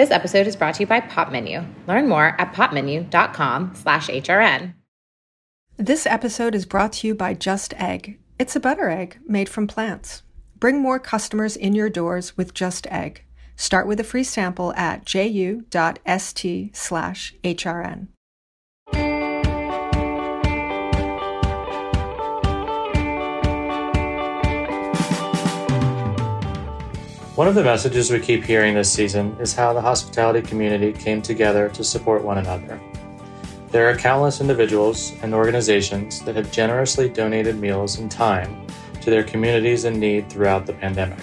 This episode is brought to you by Pop Menu. Learn more at popmenu.com slash HRN. This episode is brought to you by Just Egg. It's a butter egg made from plants. Bring more customers in your doors with Just Egg. Start with a free sample at ju.st One of the messages we keep hearing this season is how the hospitality community came together to support one another. There are countless individuals and organizations that have generously donated meals and time to their communities in need throughout the pandemic.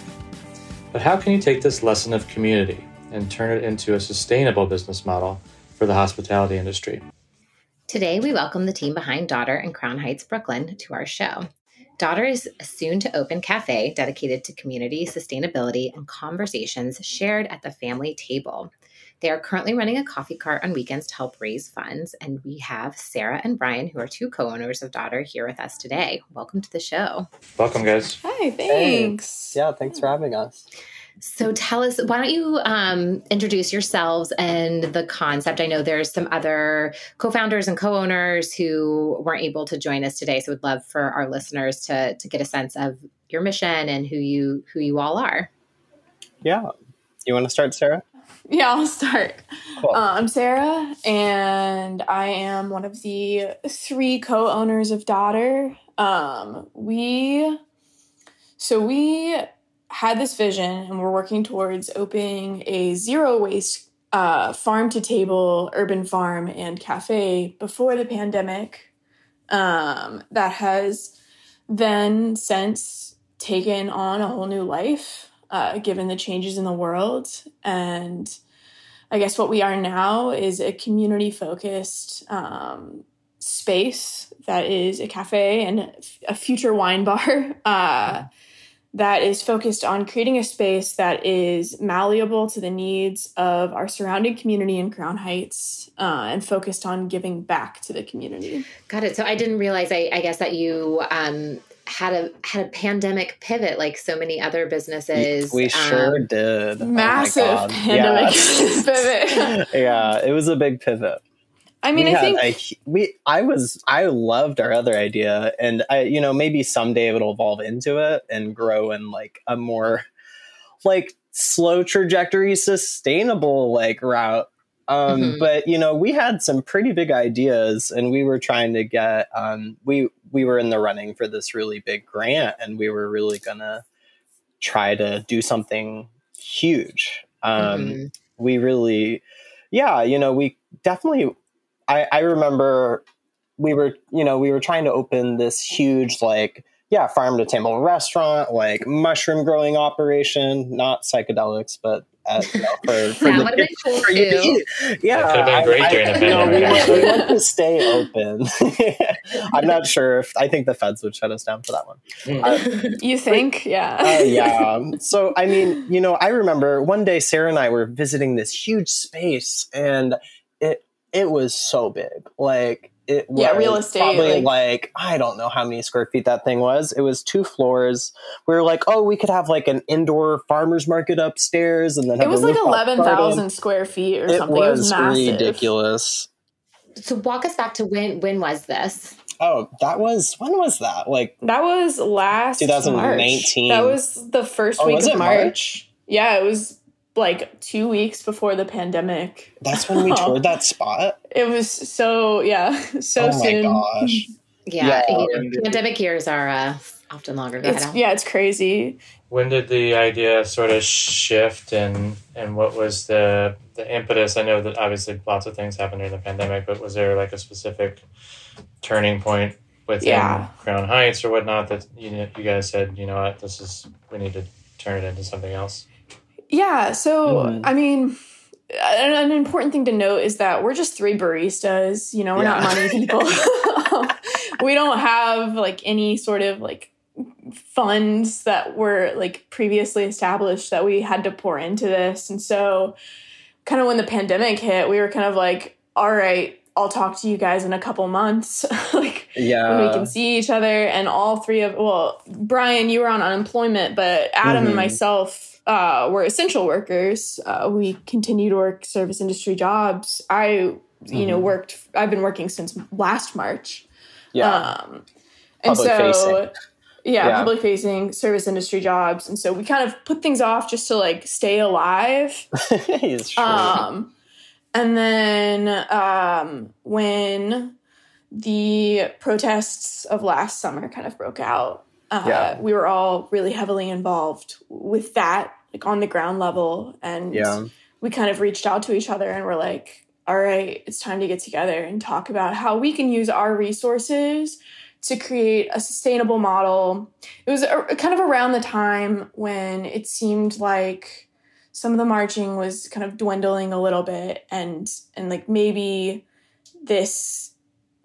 But how can you take this lesson of community and turn it into a sustainable business model for the hospitality industry? Today, we welcome the team behind Daughter and Crown Heights, Brooklyn, to our show. Daughter is a soon to open cafe dedicated to community, sustainability, and conversations shared at the family table. They are currently running a coffee cart on weekends to help raise funds. And we have Sarah and Brian, who are two co owners of Daughter, here with us today. Welcome to the show. Welcome, guys. Hi, thanks. Hey. Yeah, thanks for having us. So tell us, why don't you um, introduce yourselves and the concept? I know there's some other co-founders and co-owners who weren't able to join us today, so we'd love for our listeners to to get a sense of your mission and who you who you all are. Yeah, you want to start, Sarah? Yeah, I'll start. Cool. Uh, I'm Sarah, and I am one of the three co-owners of Daughter. Um, we so we had this vision and we're working towards opening a zero waste uh, farm to table urban farm and cafe before the pandemic. Um, that has then since taken on a whole new life uh, given the changes in the world. And i guess what we are now is a community focused um, space that is a cafe and a future wine bar. Uh, that is focused on creating a space that is malleable to the needs of our surrounding community in Crown Heights uh, and focused on giving back to the community. Got it. So I didn't realize, I, I guess, that you um, had a had a pandemic pivot like so many other businesses. We sure um, did. Massive oh pandemic pivot. yeah, it was a big pivot. I mean, we I think a, we. I was. I loved our other idea, and I, you know, maybe someday it'll evolve into it and grow in like a more, like slow trajectory, sustainable like route. Um, mm-hmm. But you know, we had some pretty big ideas, and we were trying to get. Um, we we were in the running for this really big grant, and we were really gonna try to do something huge. Um, mm-hmm. We really, yeah, you know, we definitely I, I remember we were, you know, we were trying to open this huge, like, yeah, farm to table restaurant, like mushroom growing operation, not psychedelics, but uh, you know, for, for that the cool for you to eat. Yeah, that could have been great I, during I, the pandemic. You know, we, want, we want to stay open. I'm not sure if I think the feds would shut us down for that one. Mm. Uh, you think? But, yeah. Uh, yeah. So I mean, you know, I remember one day Sarah and I were visiting this huge space, and it it was so big. Like it yeah, real estate. Probably like, like, I don't know how many square feet that thing was. It was two floors. We were like, oh, we could have like an indoor farmers market upstairs, and then it was like eleven thousand square feet or it something. Was it was ridiculous. So walk us back to when when was this? Oh, that was when was that? Like that was last 2019. March. That was the first oh, week of March? March. Yeah, it was like two weeks before the pandemic. That's when we toured that spot. It was so yeah, so oh soon. gosh. Yeah, yeah. You know, pandemic years are uh, often longer. It's, yeah, it's crazy. When did the idea sort of shift, and and what was the the impetus? I know that obviously lots of things happened during the pandemic, but was there like a specific turning point within yeah. Crown Heights or whatnot that you you guys said, you know what, this is we need to turn it into something else? Yeah. So, mm. I mean, an, important thing to note is that we're just three baristas. You know, we're yeah. not money people. we don't have like any sort of like funds that were like previously established that we had to pour into this. And so, kind of when the pandemic hit, we were kind of like, all right, I'll talk to you guys in a couple months, like yeah. when we can see each other. And all three of well, Brian, you were on unemployment, but Adam mm-hmm. and myself uh, were essential workers. Uh, we continue to work service industry jobs. I, you mm-hmm. know, worked. I've been working since last March. Yeah. Um, and public so, facing. Yeah, yeah, public facing service industry jobs, and so we kind of put things off just to like stay alive. um, and then um, when the protests of last summer kind of broke out, uh, yeah. we were all really heavily involved with that, like on the ground level. And yeah. we kind of reached out to each other and we're like, all right, it's time to get together and talk about how we can use our resources to create a sustainable model. It was a, kind of around the time when it seemed like some of the marching was kind of dwindling a little bit and and like maybe this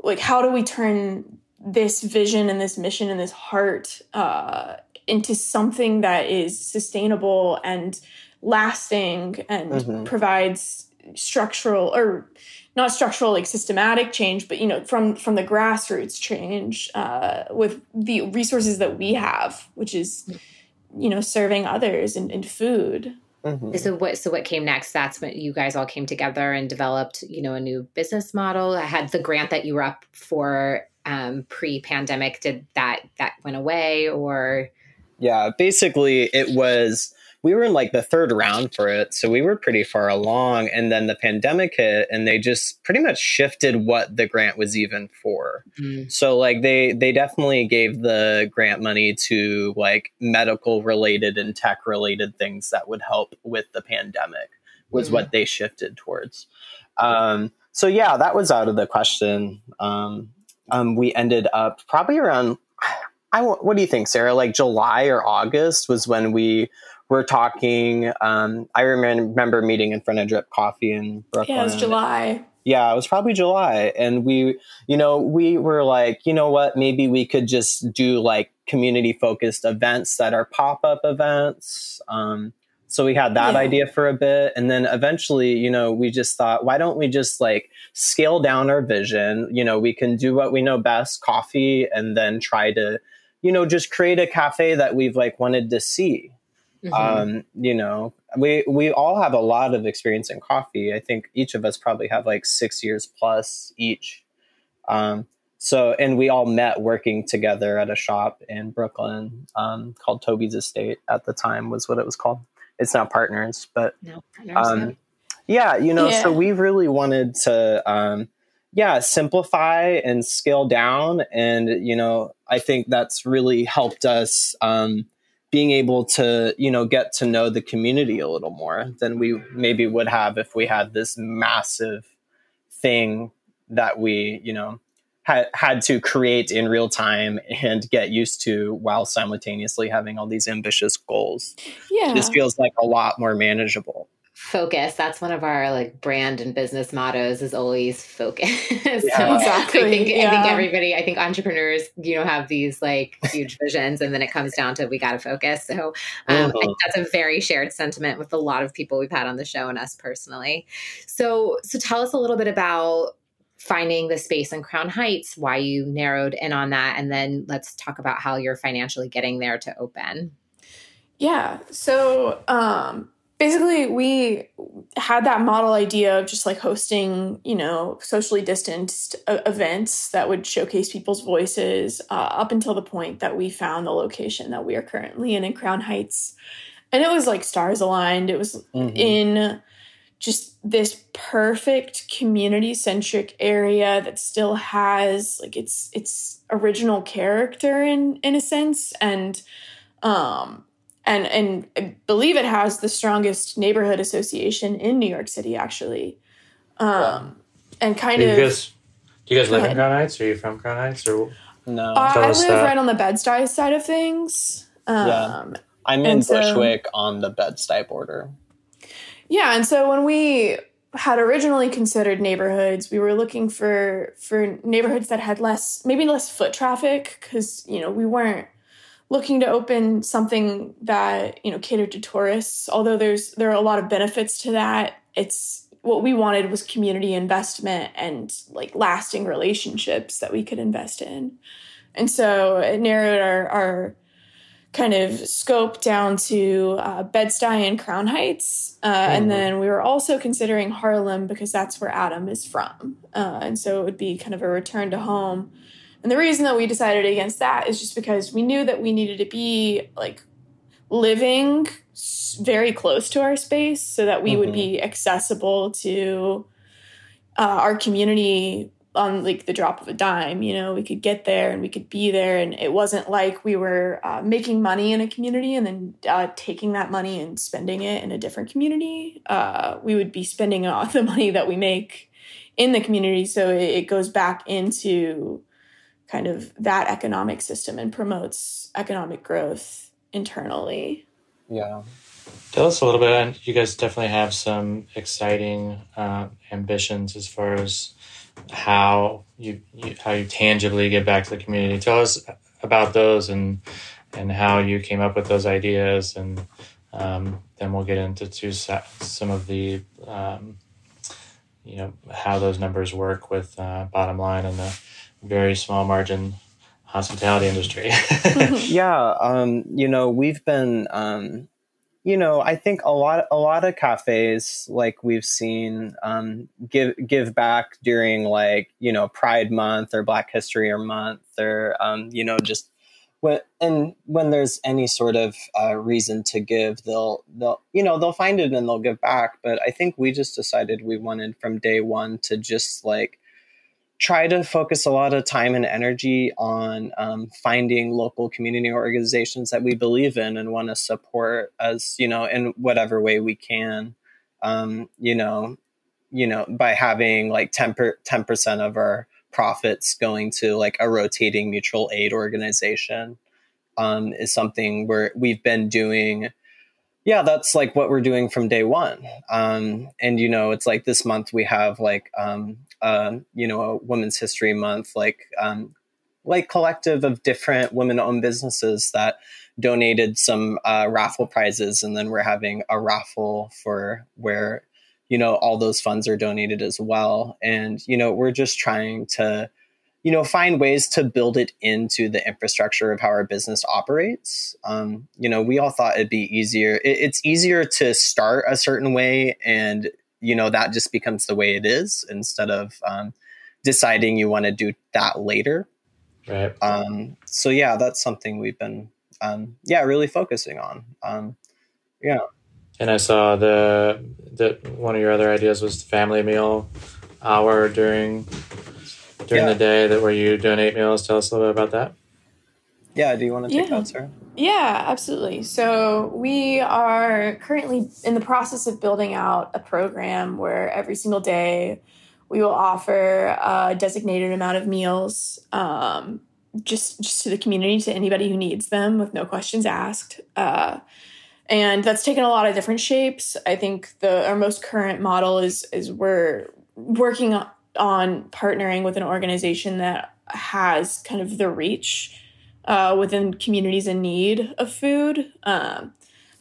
like how do we turn this vision and this mission and this heart uh, into something that is sustainable and lasting and mm-hmm. provides structural or not structural like systematic change but you know from from the grassroots change uh, with the resources that we have which is you know serving others and, and food Mm-hmm. So what so what came next? That's when you guys all came together and developed, you know, a new business model. I had the grant that you were up for um, pre-pandemic. Did that that went away or Yeah, basically it was we were in like the third round for it. So we were pretty far along. And then the pandemic hit and they just pretty much shifted what the grant was even for. Mm-hmm. So like they they definitely gave the grant money to like medical related and tech related things that would help with the pandemic was mm-hmm. what they shifted towards. Um, so yeah, that was out of the question. Um, um, we ended up probably around I, what do you think, Sarah? Like July or August was when we we're talking. Um, I remember meeting in front of Drip Coffee in Brooklyn. Yeah, it was July. Yeah, it was probably July. And we, you know, we were like, you know what, maybe we could just do like community focused events that are pop up events. Um, so we had that yeah. idea for a bit. And then eventually, you know, we just thought, why don't we just like scale down our vision? You know, we can do what we know best, coffee, and then try to, you know, just create a cafe that we've like wanted to see. Mm-hmm. Um, you know, we we all have a lot of experience in coffee. I think each of us probably have like six years plus each. Um, so, and we all met working together at a shop in Brooklyn um, called Toby's Estate at the time was what it was called. It's now Partners, but no, partners, um, yeah, you know, yeah. so we really wanted to, um, yeah, simplify and scale down, and you know, I think that's really helped us um, being able to you know get to know the community a little more than we maybe would have if we had this massive thing that we you know had had to create in real time and get used to while simultaneously having all these ambitious goals. Yeah. This feels like a lot more manageable focus. That's one of our like brand and business mottos is always focus. Yeah. so exactly I think, yeah. I think everybody i think entrepreneurs you know have these like huge visions and then it comes down to we got to focus. So um, uh-huh. that's a very shared sentiment with a lot of people we've had on the show and us personally. So so tell us a little bit about finding the space in crown heights why you narrowed in on that and then let's talk about how you're financially getting there to open. Yeah. So um basically we had that model idea of just like hosting you know socially distanced uh, events that would showcase people's voices uh, up until the point that we found the location that we are currently in in crown heights. And it was like stars aligned. It was mm-hmm. in just this perfect community centric area that still has like its its original character in in a sense. And um and and I believe it has the strongest neighborhood association in New York City, actually. Um, and kind do of. Guys, do you guys live in Crown Heights? Are you from Crown Heights or? No, uh, I live that. right on the Bed Stuy side of things. Um, yeah, I'm in Bushwick so, on the Bed Stuy border. Yeah, and so when we had originally considered neighborhoods, we were looking for for neighborhoods that had less, maybe less foot traffic, because you know we weren't looking to open something that you know catered to tourists although there's there are a lot of benefits to that it's what we wanted was community investment and like lasting relationships that we could invest in and so it narrowed our, our kind of scope down to uh, Bed-Stuy and Crown Heights. Uh, mm-hmm. And then we were also considering Harlem because that's where Adam is from. Uh, and so it would be kind of a return to home. And the reason that we decided against that is just because we knew that we needed to be like living very close to our space so that we mm-hmm. would be accessible to uh, our community on like the drop of a dime you know we could get there and we could be there and it wasn't like we were uh, making money in a community and then uh, taking that money and spending it in a different community uh, we would be spending all the money that we make in the community so it, it goes back into kind of that economic system and promotes economic growth internally yeah Tell us a little bit. You guys definitely have some exciting uh, ambitions as far as how you, you, how you tangibly give back to the community. Tell us about those and and how you came up with those ideas, and um, then we'll get into to some of the um, you know how those numbers work with uh, bottom line and the very small margin hospitality industry. yeah, um, you know we've been um, you know, I think a lot a lot of cafes like we've seen um, give give back during like you know Pride Month or Black History or Month or um, you know just when and when there's any sort of uh, reason to give, they'll they'll you know they'll find it and they'll give back. But I think we just decided we wanted from day one to just like try to focus a lot of time and energy on um, finding local community organizations that we believe in and want to support as you know in whatever way we can. Um, you know you know by having like 10 percent of our profits going to like a rotating mutual aid organization um, is something where we've been doing. Yeah that's like what we're doing from day one. Um, and you know it's like this month we have like um, uh, you know a women's history month like um, like collective of different women-owned businesses that donated some uh, raffle prizes and then we're having a raffle for where you know all those funds are donated as well. And you know we're just trying to you know find ways to build it into the infrastructure of how our business operates. Um, you know we all thought it'd be easier it, it's easier to start a certain way and you know that just becomes the way it is instead of um, deciding you want to do that later right um, so yeah that's something we've been um, yeah really focusing on um, yeah and i saw the that one of your other ideas was the family meal hour during during yeah. the day that where you donate meals. Tell us a little bit about that. Yeah, do you want to take yeah. that, Sarah? Yeah, absolutely. So we are currently in the process of building out a program where every single day we will offer a designated amount of meals um, just just to the community to anybody who needs them with no questions asked. Uh, and that's taken a lot of different shapes. I think the our most current model is is we're working on partnering with an organization that has kind of the reach uh, within communities in need of food um,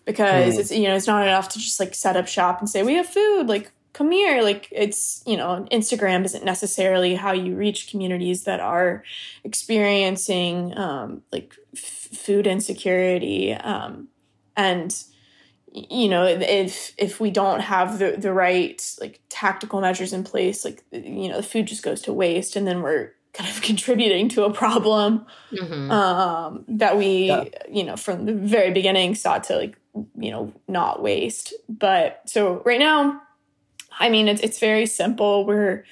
because mm. it's you know it's not enough to just like set up shop and say we have food like come here like it's you know instagram isn't necessarily how you reach communities that are experiencing um, like f- food insecurity um, and you know if if we don't have the the right like tactical measures in place like you know the food just goes to waste and then we're kind of contributing to a problem mm-hmm. um, that we yeah. you know from the very beginning sought to like you know not waste but so right now i mean it's, it's very simple we're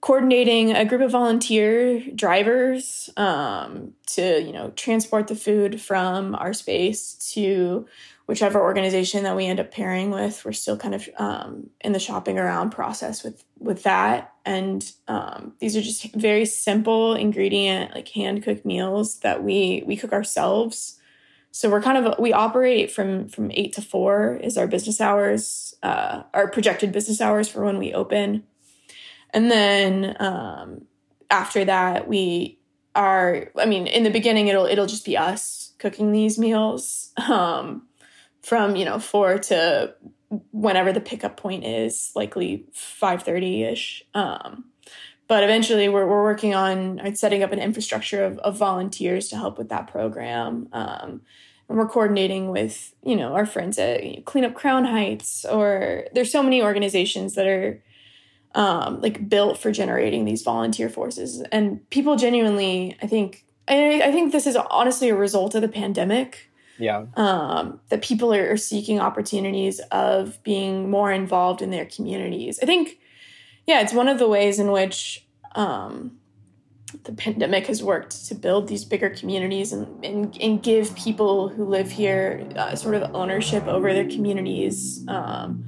coordinating a group of volunteer drivers um, to you know transport the food from our space to whichever organization that we end up pairing with we're still kind of um, in the shopping around process with with that. And um, these are just very simple ingredient like hand cooked meals that we we cook ourselves. So we're kind of we operate from from eight to four is our business hours uh, our projected business hours for when we open. And then um, after that we are i mean in the beginning it'll it'll just be us cooking these meals. Um, from you know four to whenever the pickup point is likely 5.30ish um, but eventually we're, we're working on setting up an infrastructure of, of volunteers to help with that program. Um, and we're coordinating with you know our friends at Clean Up Crown Heights, or there's so many organizations that are um, like built for generating these volunteer forces, and people genuinely, I think, I, I think this is honestly a result of the pandemic. Yeah, um, that people are, seeking opportunities of being more involved in their communities. I think, yeah, it's one of the ways in which um, the pandemic has worked to build these bigger communities and, and, and give people who live here uh, sort of ownership over their communities. Um,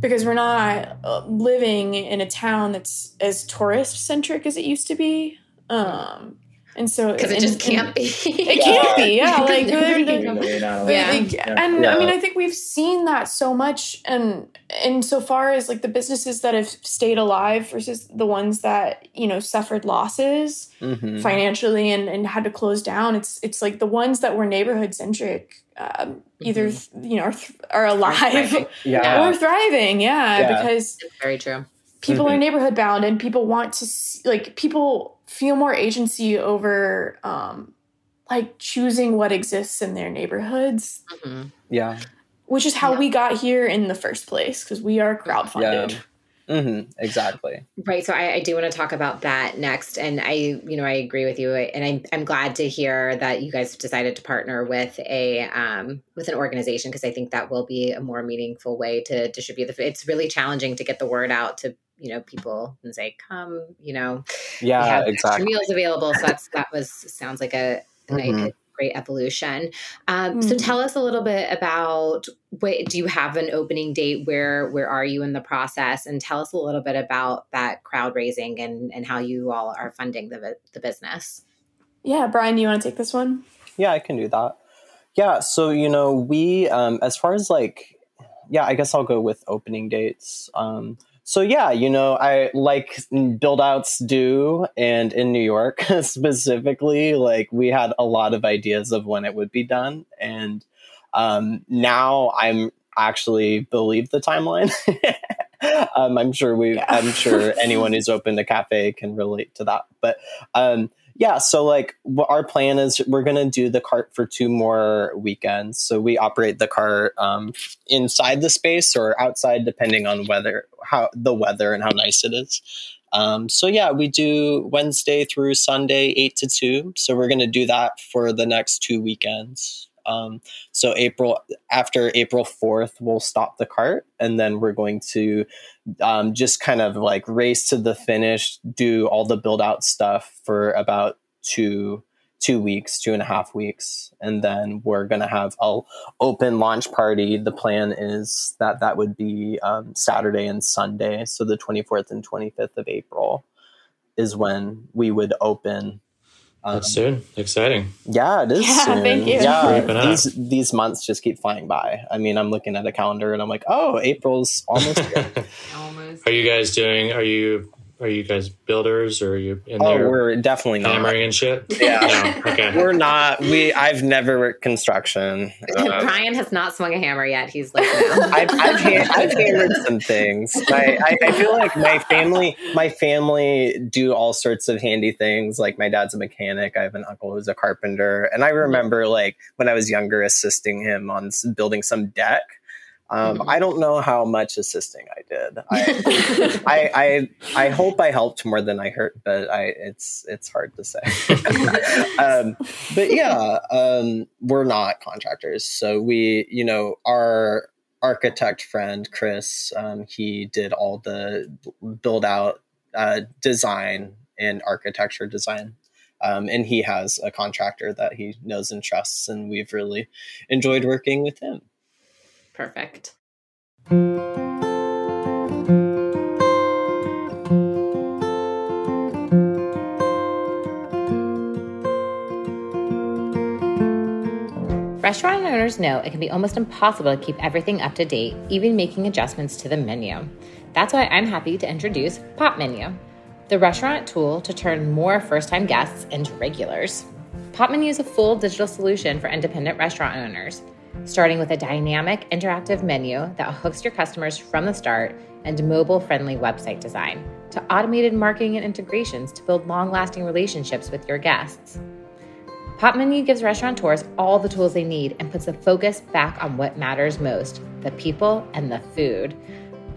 because we're not uh, living in a town that's as tourist centric as it used to be. Um, and so because it just can't be. it can't be. Yeah, like yeah. and yeah. I mean, I think we've seen that so much, and and so far as like the businesses that have stayed alive versus the ones that you know suffered losses mm-hmm. financially and and had to close down. It's it's like the ones that were neighborhood centric. Um, either mm-hmm. you know are, are alive yeah. or thriving yeah, yeah. because it's very true people mm-hmm. are neighborhood bound and people want to see, like people feel more agency over um like choosing what exists in their neighborhoods mm-hmm. yeah which is how yeah. we got here in the first place because we are crowdfunded yeah. Mm-hmm, exactly. Right. So I, I, do want to talk about that next. And I, you know, I agree with you. And I'm, I'm glad to hear that you guys have decided to partner with a, um, with an organization because I think that will be a more meaningful way to distribute the, it's really challenging to get the word out to you know people and say come you know. Yeah exactly meals available so that's that was sounds like a, mm-hmm. a great evolution. Um, mm-hmm. so tell us a little bit about what do you have an opening date? Where where are you in the process? And tell us a little bit about that crowd raising and and how you all are funding the, the business. Yeah brian you want to take this one? Yeah i can do that. Yeah so you know we um as far as like yeah i guess i'll go with opening dates. Um so yeah, you know, I like build outs do, and in New York specifically, like we had a lot of ideas of when it would be done, and um, now I'm actually believe the timeline. um, I'm sure we, yeah. I'm sure anyone who's opened a cafe can relate to that, but um, yeah, so like our plan is we're going to do the cart for two more weekends. So we operate the cart um, inside the space or outside depending on whether how the weather and how nice it is. Um, so yeah, we do Wednesday through Sunday, eight to two. So we're going to do that for the next two weekends. Um, so April after April fourth, we'll stop the cart, and then we're going to um, just kind of like race to the finish, do all the build out stuff for about two two weeks, two and a half weeks, and then we're to have a open launch party. The plan is that that would be um, Saturday and Sunday, so the twenty fourth and twenty fifth of April is when we would open Um, that's soon. Exciting. Yeah, it is. Yeah, soon. thank you. Yeah, these these months just keep flying by. I mean, I'm looking at a calendar and I'm like, oh, April's almost. almost. Are you guys doing? Are you are you guys builders or are you in oh, there? we're definitely not hammering and shit. Yeah, no, okay. We're not. We I've never worked construction. Uh, Brian has not swung a hammer yet. He's like, no. I've, I've, ha- I've, hammered some things. My, I, I feel like my family, my family do all sorts of handy things. Like my dad's a mechanic. I have an uncle who's a carpenter, and I remember like when I was younger, assisting him on building some deck um, mm-hmm. I don't know how much assisting I did. I, I, I, I, hope I helped more than I hurt, but I, it's, it's hard to say. um, but yeah, um, we're not contractors. So we, you know, our architect friend, Chris, um, he did all the build out, uh, design and architecture design. Um, and he has a contractor that he knows and trusts, and we've really enjoyed working with him. Perfect. Restaurant owners know it can be almost impossible to keep everything up to date, even making adjustments to the menu. That's why I'm happy to introduce Pop Menu, the restaurant tool to turn more first time guests into regulars. Pop Menu is a full digital solution for independent restaurant owners starting with a dynamic, interactive menu that hooks your customers from the start and mobile friendly website design to automated marketing and integrations to build long lasting relationships with your guests. Pop Menu gives restaurateurs all the tools they need and puts the focus back on what matters most the people and the food.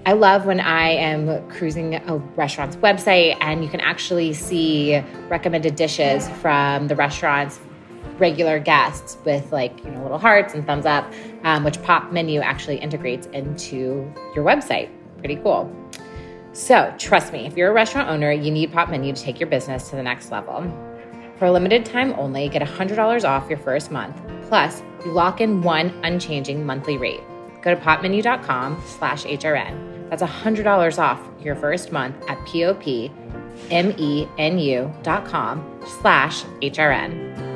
I love when I am cruising a restaurant's website and you can actually see recommended dishes from the restaurant's regular guests with like you know little hearts and thumbs up, um, which Pop Menu actually integrates into your website. Pretty cool. So trust me, if you're a restaurant owner, you need Pop Menu to take your business to the next level. For a limited time only, get $100 off your first month. Plus, you lock in one unchanging monthly rate. Go to popmenu.com slash HRN. That's $100 off your first month at popmenu.com slash HRN.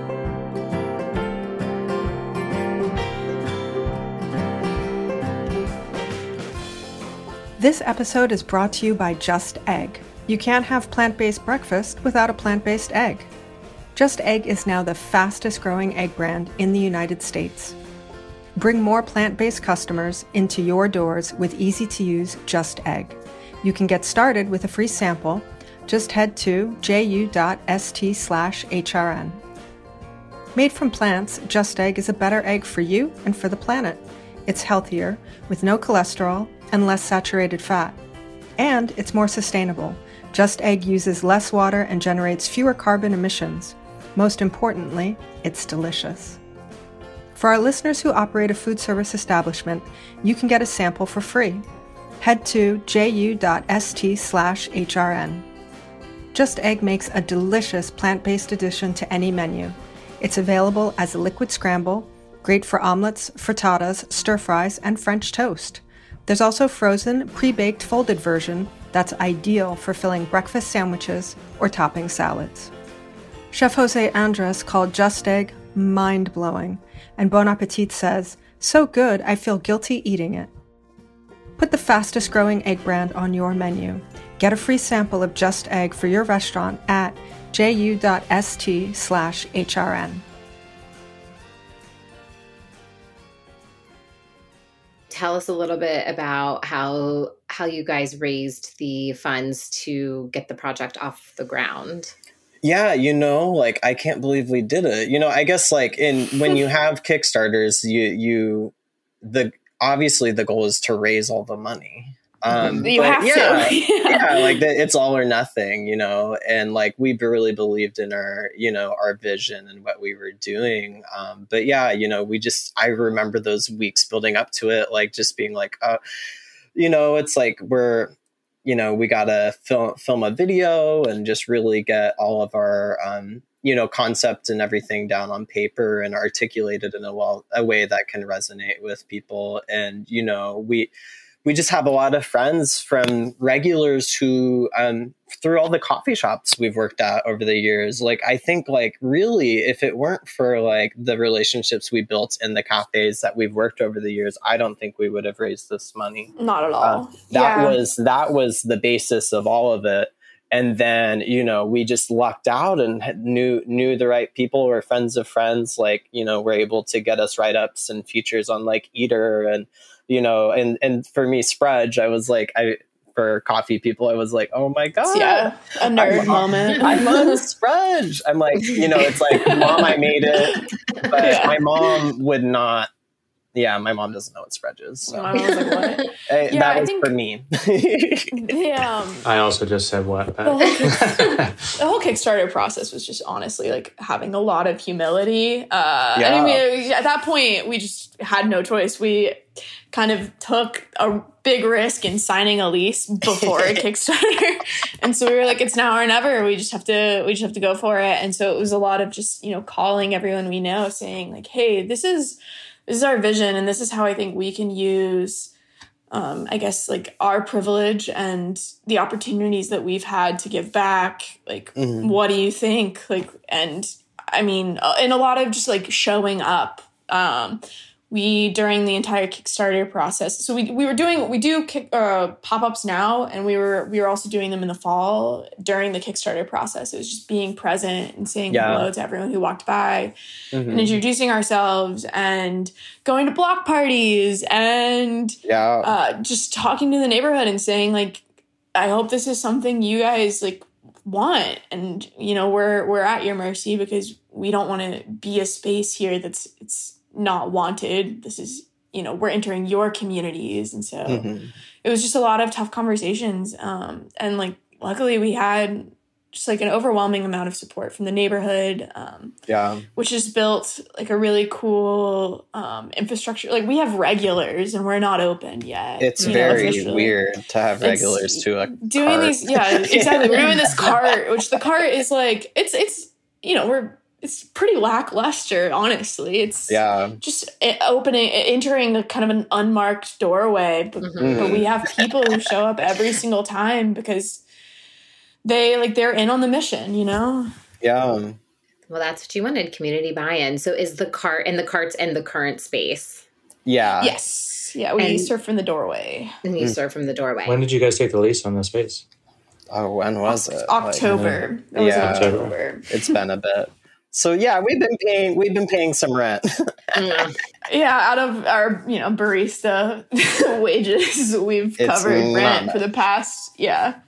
This episode is brought to you by Just Egg. You can't have plant based breakfast without a plant based egg. Just Egg is now the fastest growing egg brand in the United States. Bring more plant based customers into your doors with easy to use Just Egg. You can get started with a free sample. Just head to ju.st slash HRN. Made from plants, Just Egg is a better egg for you and for the planet. It's healthier, with no cholesterol and less saturated fat. And it's more sustainable. Just Egg uses less water and generates fewer carbon emissions. Most importantly, it's delicious. For our listeners who operate a food service establishment, you can get a sample for free. Head to ju.st slash HRN. Just Egg makes a delicious plant based addition to any menu. It's available as a liquid scramble, great for omelets, frittatas, stir fries, and French toast. There's also frozen, pre baked folded version that's ideal for filling breakfast sandwiches or topping salads. Chef Jose Andres called Just Egg mind blowing, and Bon Appetit says, So good, I feel guilty eating it. Put the fastest growing egg brand on your menu. Get a free sample of Just Egg for your restaurant at ju.st tell us a little bit about how how you guys raised the funds to get the project off the ground? Yeah you know like i can't believe we did it. You know i guess like in when you have kickstarters you you the obviously the goal is to raise all the money um, you have yeah, to. yeah, like the, it's all or nothing, you know. And like we really believed in our, you know, our vision and what we were doing. Um, but yeah, you know, we just I remember those weeks building up to it, like just being like, uh, you know, it's like we're you know we gotta film film a video and just really get all of our um, you know concept and everything down on paper and articulated in a well a way that can resonate with people and you know we we just have a lot of friends from regulars who um, through all the coffee shops we've worked at over the years like i think like really if it weren't for like the relationships we built in the cafes that we've worked over the years i don't think we would have raised this money. Not at all. uh, that yeah. was that was the basis of all of it. And then you know we just lucked out and knew knew the right people or friends of friends like you know were able to get us write ups and features on like eater and you know, and and for me, Sprudge, I was like, I for coffee people, I was like, oh my god, yeah, a nerd I'm, moment. I'm on Sprudge. I'm like, you know, it's like, mom, I made it, but yeah. my mom would not yeah, my mom doesn't know what Sprudge is. So. My like, what? yeah, that was think, for me. yeah. I also just said what. The whole, the whole, Kickstarter process was just honestly like having a lot of humility. Uh, yeah. I mean, at that point, we just had no choice. We kind of took a big risk in signing a lease before a Kickstarter. and so we were like, it's now or never. We just have to we just have to go for it. And so it was a lot of just, you know, calling everyone we know saying like, hey, this is this is our vision and this is how I think we can use um, I guess like our privilege and the opportunities that we've had to give back. Like, mm-hmm. what do you think? Like, and I mean, uh, and a lot of just like showing up. Um, we during the entire Kickstarter process. So we we were doing we do kick, uh, pop ups now, and we were we were also doing them in the fall during the Kickstarter process. It was just being present and saying yeah. hello to everyone who walked by, mm-hmm. and introducing ourselves, and going to block parties, and yeah, uh, just talking to the neighborhood and saying like, I hope this is something you guys like want and you know we're we're at your mercy because we don't want to be a space here that's it's not wanted this is you know we're entering your communities and so mm-hmm. it was just a lot of tough conversations um and like luckily we had just like an overwhelming amount of support from the neighborhood. Um, yeah, which has built like a really cool um, infrastructure. Like we have regulars, and we're not open yet. It's very know, weird to have regulars to a doing cart. these. Yeah, exactly. we're doing this cart, which the cart is like it's it's you know we're it's pretty lackluster honestly it's yeah just opening entering a kind of an unmarked doorway but, mm-hmm. but we have people who show up every single time because they like they're in on the mission, you know? Yeah. Well, that's what you wanted, community buy-in. So is the cart and the carts in the current space? Yeah. Yes. Yeah, we and, serve from the doorway. And you mm. serve from the doorway. When did you guys take the lease on the space? Oh, when was it? October. Like, yeah, October. It's been a bit. So yeah, we've been paying we've been paying some rent. mm. Yeah, out of our you know barista wages, we've it's covered rent for the past yeah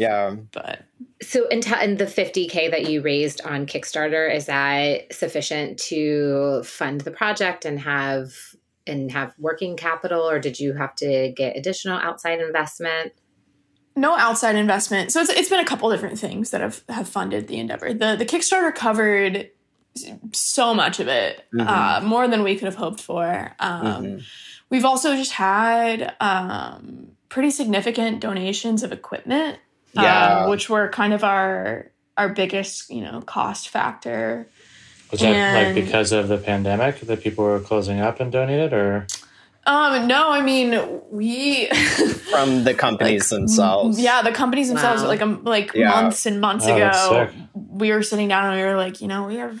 yeah. But so and, t- and the 50k that you raised on Kickstarter is that sufficient to fund the project and have and have working capital or did you have to get additional outside investment? No outside investment. So it's, it's been a couple different things that have have funded the endeavor. The the Kickstarter covered so much of it, mm-hmm. uh, more than we could have hoped for. Um, mm-hmm. We've also just had um, pretty significant donations of equipment yeah. Um, which were kind of our our biggest, you know, cost factor. Was that like because of the pandemic that people were closing up and donated, or? Um, no, I mean we from the companies like, themselves. Yeah, the companies themselves. Wow. Like um, like yeah. months and months oh, ago, we were sitting down and we were like, you know, we have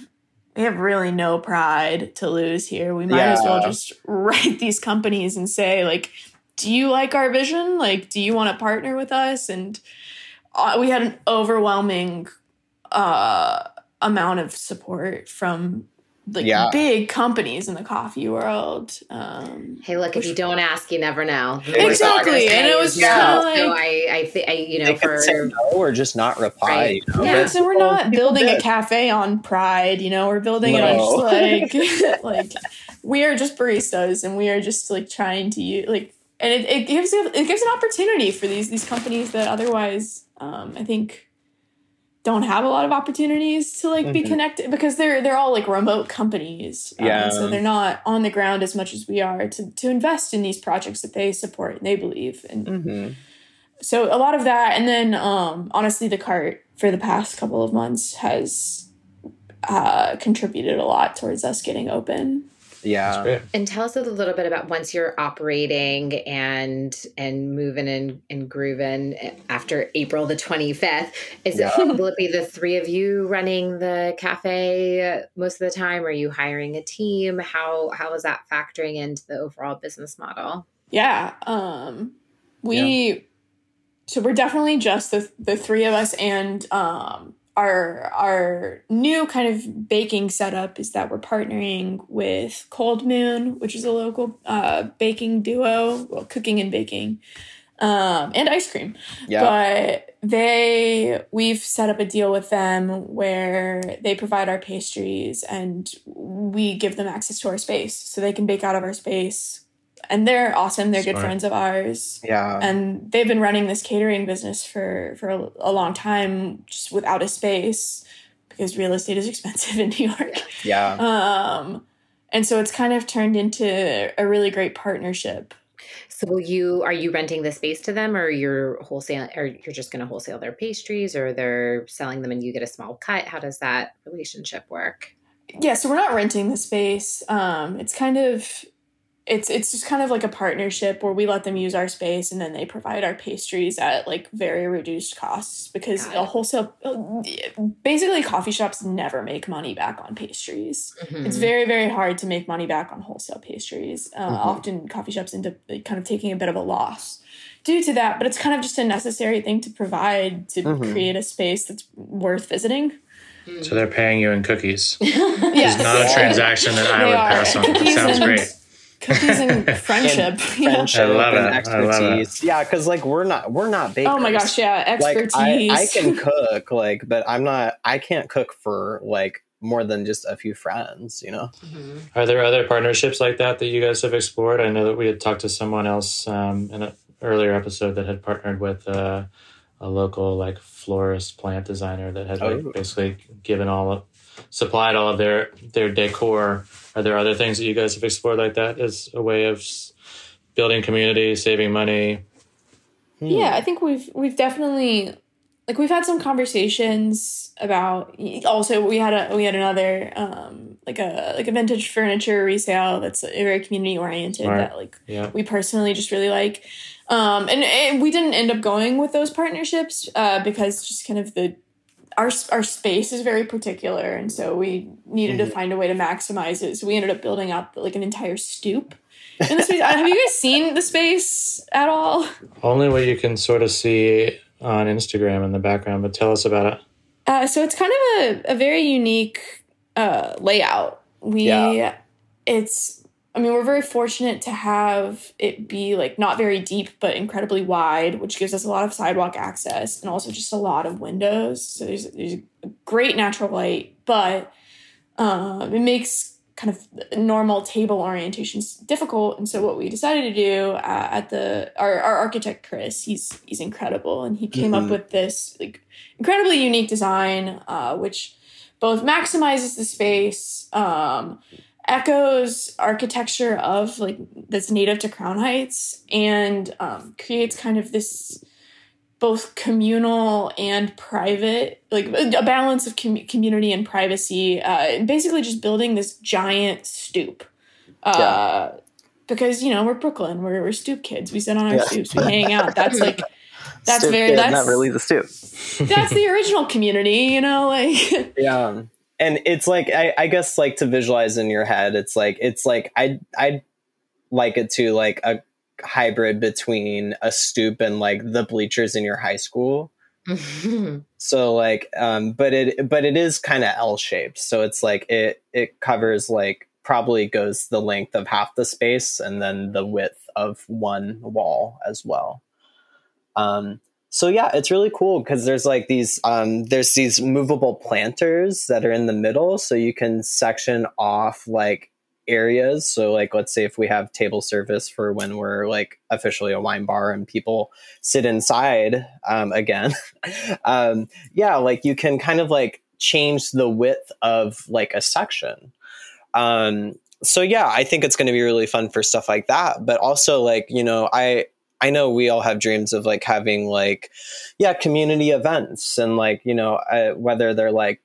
we have really no pride to lose here. We might yeah. as well just write these companies and say like, do you like our vision? Like, do you want to partner with us? And uh, we had an overwhelming uh, amount of support from like yeah. big companies in the coffee world. Um, hey, look, if you don't ask, you never know. Exactly, and it was yeah. like, so I, I, th- I, you know, for no or just not reply. Right. You know? Yeah, so we're not building a cafe on pride. You know, we're building no. it on just like, like we are just baristas, and we are just like trying to use like, and it, it gives it gives an opportunity for these these companies that otherwise um, I think don't have a lot of opportunities to like mm-hmm. be connected because they're they're all like remote companies. Um, yeah. So they're not on the ground as much as we are to to invest in these projects that they support and they believe. And mm-hmm. so a lot of that, and then um, honestly, the cart for the past couple of months has uh, contributed a lot towards us getting open. Yeah. And tell us a little bit about once you're operating and and moving and, and grooving after April the 25th. Is yeah. it will it be the three of you running the cafe most of the time? Are you hiring a team? How how is that factoring into the overall business model? Yeah. Um we yeah. so we're definitely just the the three of us and um our our new kind of baking setup is that we're partnering with Cold Moon, which is a local uh, baking duo, well, cooking and baking, um, and ice cream. Yeah. But they we've set up a deal with them where they provide our pastries and we give them access to our space so they can bake out of our space and they're awesome. They're Smart. good friends of ours. Yeah. And they've been running this catering business for for a, a, long time, just without a space because real estate is expensive in New York. Yeah. Um, and so it's kind of turned into a really great partnership. So will you are you renting the space to them, or you're wholesale, or you're just going to wholesale their pastries, or they're selling them and you get a small cut? How does that relationship work? Yeah, so we're not renting the space. Um, it's kind of it's it's just kind of like a partnership where we let them use our space and then they provide our pastries at like very reduced costs because a wholesale basically coffee shops never make money back on pastries mm-hmm. it's very very hard to make money back on wholesale pastries uh, mm-hmm. often coffee shops end up kind of taking a bit of a loss due to that but it's kind of just a necessary thing to provide to mm-hmm. create a space that's worth visiting so they're paying you in cookies. yeah, it's not a transaction that I would pass on. Cookies Sounds great cookies and friendship. And yeah. friendship I love and it. I love it. expertise. Yeah, because like we're not we're not bakers. Oh my gosh, yeah, Like expertise. I, I can cook, like, but I'm not. I can't cook for like more than just a few friends. You know. Mhm. Are there other partnerships like that that you guys have explored? I know that we had talked to someone else um, in an earlier episode that had partnered with uh, a local like florist plant designer that had like, Oh. basically given all of, supplied all of their their decor. Are there other things that you guys have explored like that as a way of building community, saving money? Hmm. Yeah, I think we've we've definitely like we've had some conversations about also we had a we had another um like a like a vintage furniture resale that's very community oriented Right. that like Yeah. we personally just really like um and, and we didn't end up going with those partnerships uh because just kind of the our our space is very particular and so we needed to find a way to maximize it so we ended up building up like an entire stoop in the space have you guys seen the space at all Only what you can sort of see on Instagram in the background, but tell us about it. Uh, so it's kind of a, a very unique uh, layout. We, Yeah. it's, I mean, we're very fortunate to have it be like not very deep, but incredibly wide, which gives us a lot of sidewalk access and also just a lot of windows. So there's, there's a great natural light, but um, it makes kind of normal table orientations difficult. And so what we decided to do uh, at the our, our architect Chris, he's he's incredible, and he came up Mhm. with this like incredibly unique design, uh, which both maximizes the space, um, echoes architecture of like that's native to Crown Heights, and um, creates kind of this both communal and private, like a balance of com- community and privacy. Uh, and basically, just building this giant stoop. Uh, Because you know we're Brooklyn, we're, we're stoop kids. We sit on our Yeah. stoops, we hang out. That's like that's Stoop very kid, that's not really the stoop. that's the original community, you know, like Yeah. And it's like I, I guess like to visualize in your head, it's like it's like I I like it to like a hybrid between a stoop and like the bleachers in your high school. So like um but it but it is kind of L shaped. So it's like it it covers like probably goes the length of half the space and then the width of one wall as well. Um so yeah, it's really cool because there's like these um there's these movable planters that are in the middle so you can section off like areas. So like let's say if we have table service for when we're like officially a wine bar and people sit inside um again. um yeah, like you can kind of like change the width of like a section. Um so yeah, I think it's going to be really fun for stuff like that, but also like, you know, I I know we all have dreams of like having like yeah, community events and like, you know, uh, whether they're like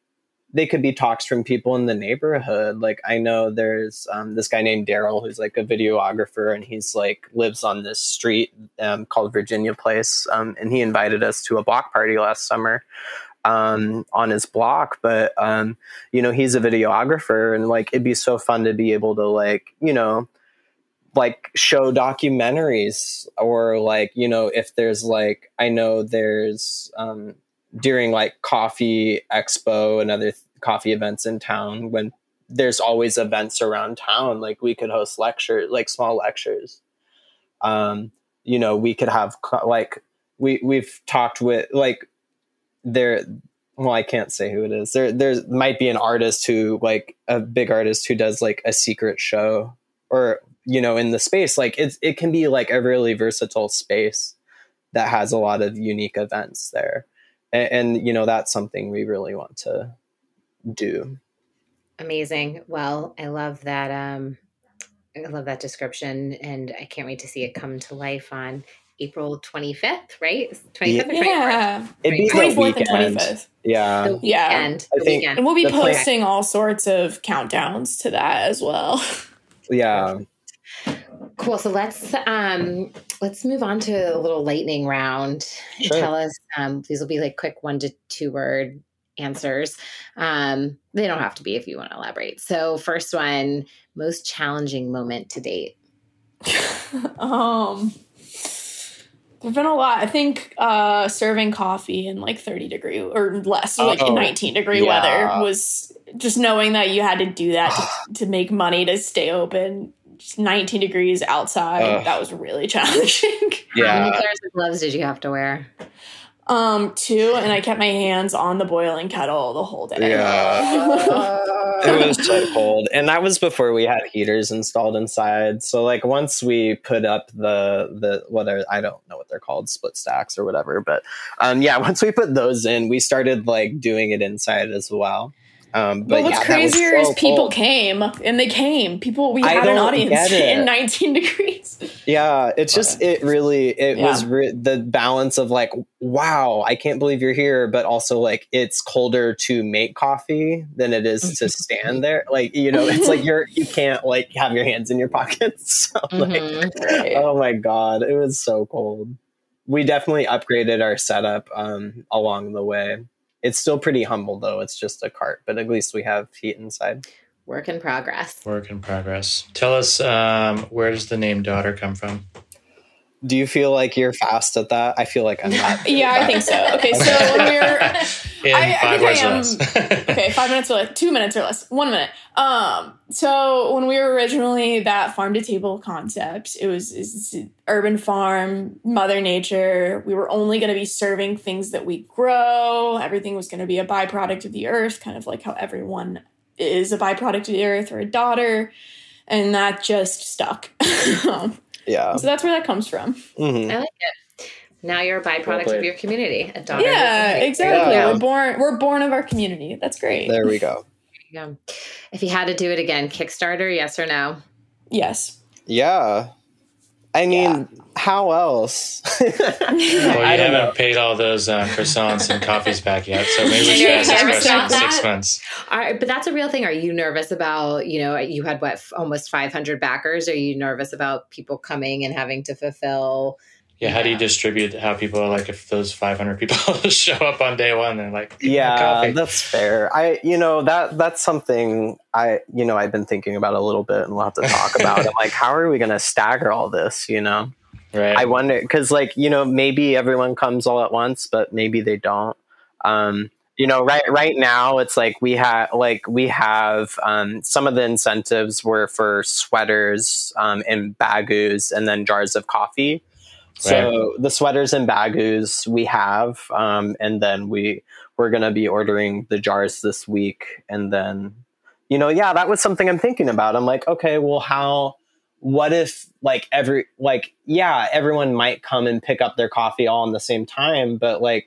they could be talks from people in the neighborhood. Like I know there's um, this guy named Daryl who's like a videographer and he's like lives on this street um, called Virginia Place, um, and he invited us to a block party last summer um, on his block. But um, you know he's a videographer and like it'd be so fun to be able to like you know like show documentaries or like you know if there's like I know there's um, during like coffee expo and other th- coffee events in town when there's always events around town like we could host lecture like small lectures. Um you know we could have co- like we we've talked with like there well i can't say who it is. There there might be an artist who like a big artist who does like a secret show or you know in the space like it's it can be like a really versatile space that has a lot of unique events there and, and you know that's something we really want to do Amazing. Well, I love that. Um, I love that description, and I can't wait to see it come to life on April 25th, right? 25th or 24th? yeah, it'd be the 24th and weekend 25th. yeah The Yeah. weekend. I the think- weekend. And we'll be The plan- posting all sorts of countdowns to that as well. yeah Cool. So let's um let's move on to a little lightning round. Sure. Tell us um these will be like quick one to two word answers. Um they don't have to be if you want to elaborate. So first one, most challenging moment to date. um there've been a lot. I think uh serving coffee in like 30 degree or less, like Oh, in 19 degree yeah. weather was just knowing that you had to do that to, to make money to stay open 19 degrees outside. Ugh. That was really challenging. Yeah. How many pairs of gloves did you have to wear? um, two, and I kept my hands on the boiling kettle the whole day. Yeah. it was so cold and that was before we had heaters installed inside so like once we put up the the whether i don't know what they're called split stacks or whatever but um yeah once we put those in we started like doing it inside as well um but, But what's yeah, crazier so is people cold. came and they came. People, we I had an audience in 19 degrees. yeah it's just it really it Yeah. was re- the balance of like wow i can't believe you're here but also like it's colder to make coffee than it is to stand there like you know it's like you're you can't like have your hands in your pockets so like Mhm. oh my god it was so cold we definitely upgraded our setup um along the way it's still pretty humble though it's just a cart but at least we have heat inside Work in progress. Work in progress. Tell us um, where does the name daughter come from? Do you feel like you're fast at that i feel like i'm not Yeah, I think so. Okay, so when we're In I- I think I am- less. okay, five minutes or less, two minutes or less, one minute. Um, so when we were originally that farm to table concept, it was it's an urban farm, Mother Nature. We were only going to be serving things that we grow. Everything was going to be a byproduct of the earth, kind of like how everyone is a byproduct of the earth or a daughter, and that just stuck. so yeah So that's where that comes from. Mhm. I like it. Now you're a byproduct Well of your community. A daughter. Yeah, exactly. Yeah. We're born. We're born of our community. That's great. there we go Yeah. If you had to do it again, Kickstarter, yes or no? Yes. Yeah. I mean, how else? Well, you I haven't know. paid all those uh, croissants and coffees back yet, so maybe we should ask this question in six months. All right, but that's a real thing. Are you nervous about, you know, you had what, f- almost 500 backers? Are you nervous about people coming and having to fulfill? Yeah, how do you distribute how people are like if those 500 people show up on day one, they're like, yeah, that's fair. I, you know, that that's something I, you know, I've been thinking about a little bit, and we'll have to talk about. I'm like, how are we going to stagger all this? You know, right? I wonder because, like, you know, maybe everyone comes all at once, but maybe they don't. Um, you know, right right now it's like we have like we have um, some of the incentives were for sweaters um, and bagus and then jars of coffee. So the sweaters and bagus we have, um, and then we we're gonna be ordering the jars this week, and then you know, yeah, that was something I'm thinking about. I'm like, okay, well, how? What if like every like yeah, everyone might come and pick up their coffee all in the same time, but like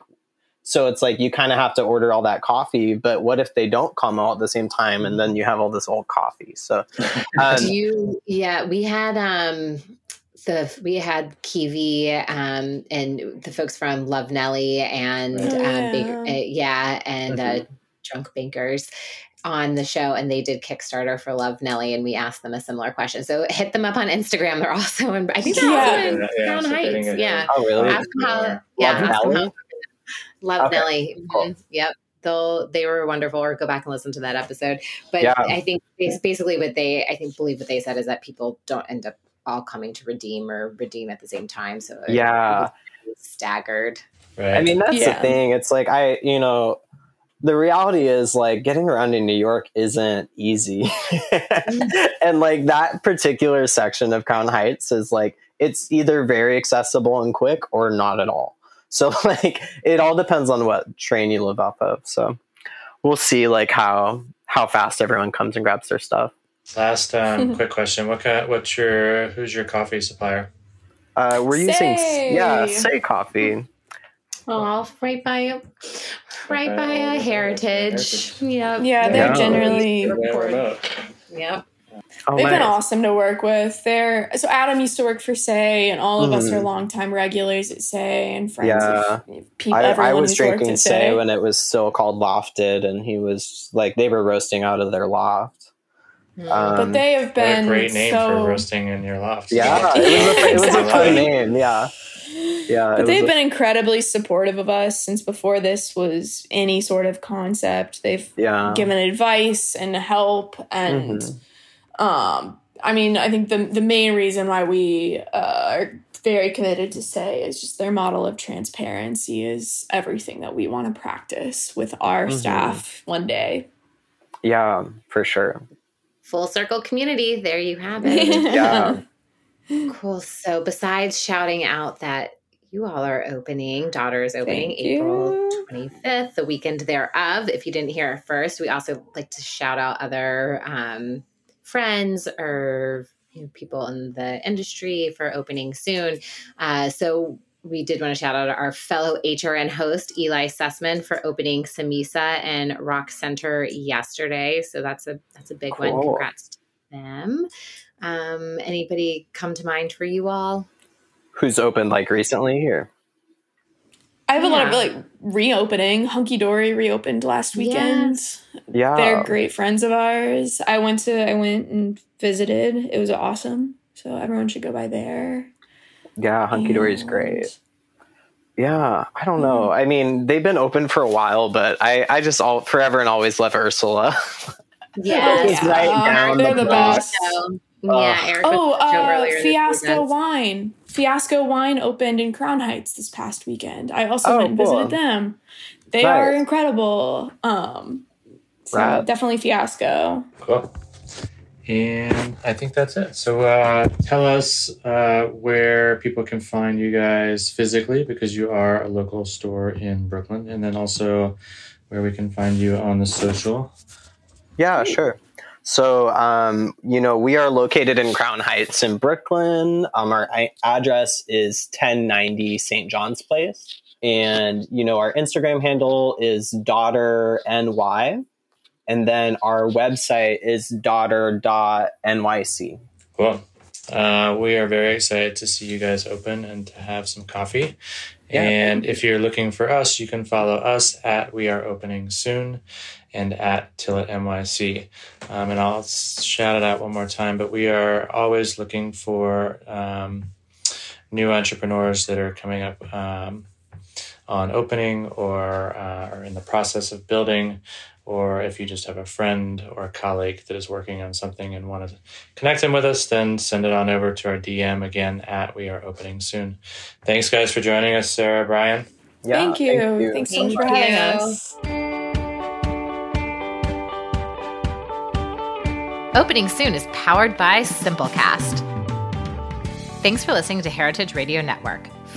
so it's like you kind of have to order all that coffee, but what if they don't come all at the same time and then you have all this old coffee? So um, Do you, yeah, we had, um, the we had Kiwi um, and the folks from Love Nelly and Oh, um, Baker, yeah. uh, yeah, and uh, Drunk Bankers on the show, and they did Kickstarter for Love Nelly, and we asked them a similar question. So hit them up on Instagram. They're also in, I think they're also Yeah. in Yeah, Crown so getting Heights. it- Yeah, oh really? ask them how. Yeah, Love ask Nelly? how- Love Okay, Nelly. cool. Mhm. Yep. They'll, they were wonderful or go back and listen to that episode. But Yeah. I think basically what they, I think, believe what they said is that people don't end up all coming to redeem or redeem at the same time. So it- Yeah. it's staggered. right. I mean, that's Yeah. the thing. It's like I, you know, the reality is like getting around in New York isn't easy. and like that particular section of Crown Heights is like it's either very accessible and quick or not at all. So like it all depends on what train you live off of. So we'll see like how how fast everyone comes and grabs their stuff. Last um, quick question: What kind, what's your who's your coffee supplier? Uh, we're using yeah, Sey coffee. Oh, right by, right by a heritage. Yep. Yeah, they're Yeah. generally Yep. Oh, They've been awesome to work with. They're so Adam used to work for Sey, and all of us Mhm. are longtime regulars at Sey and friends Yeah. of people. I, everyone I was who's worked drinking at Sey when it was still called Lofted, and he was like they were roasting out of their loft. Mm. Um, but they have What been a great name so. for roasting in your loft. yeah, it was a, it was a fun name. Yeah, yeah. But they've a- been incredibly supportive of us since before this was any sort of concept. They've yeah, given advice and help and Mhm. um i mean i think the the main reason why we uh, are very committed to Sey is just their model of transparency is everything that we want to practice with our Mhm. staff one day yeah, for sure. Full circle community. There you have it. yeah. Cool. So, besides shouting out that you all are opening, Daughter is opening Thank April you. 25th, the weekend thereof. If you didn't hear it first, we also like to shout out other um, friends or you know, people in the industry for opening soon. Uh, so, we did want to shout out our fellow HRN host, Eli Sussman, for opening Samesa and Rock Center yesterday. So that's a that's a big cool. one. Congrats to them. Um, anybody come to mind for you all? Who's opened like recently here? I have yeah. a lot of like reopening. Hunky Dory reopened last weekend. Yeah. They're great friends of ours. I went to I went and visited. It was awesome. So everyone should go by there. Yeah, Hunky Dory is great. Yeah, I don't know. I mean, they've been open for a while, but I, I just all forever and always love Ursula. Yeah, yeah. right down they're the, the best. Yeah, Eric oh, uh, Fiasco Wine. Fiasco Wine opened in Crown Heights this past weekend. I also oh, went and visited them. They nice. are incredible. Um, so right. definitely Fiasco. Cool. And I think that's it. So uh, tell us uh, where people can find you guys physically because you are a local store in Brooklyn, and then also where we can find you on the social. Yeah, sure. So, um, you know, we are located in Crown Heights in Brooklyn. Um, our address is 1090 St. John's Place. And, you know, our Instagram handle is daughter NY. And then our website is daughter.nyc. Cool. Uh, we are very excited to see you guys open and to have some coffee. Yeah. And if you're looking for us, you can follow us at We Are Opening Soon and at Tilit NYC. Um, and I'll shout it out one more time, but we are always looking for um, new entrepreneurs that are coming up um, on opening or uh, are in the process of building or if you just have a friend or a colleague that is working on something and want to connect them with us, then send it on over to our DM again at We Are Opening Soon. Thanks, guys, for joining us, Sarah, Brian. Yeah, thank you. Thank you. Thanks so much for having us. Opening Soon is powered by Simplecast. Thanks for listening to Heritage Radio Network,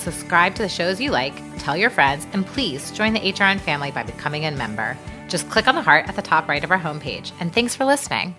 Subscribe to the shows you like, tell your friends, and please join the HRN family by becoming a member. Just click on the heart at the top right of our homepage. And thanks for listening.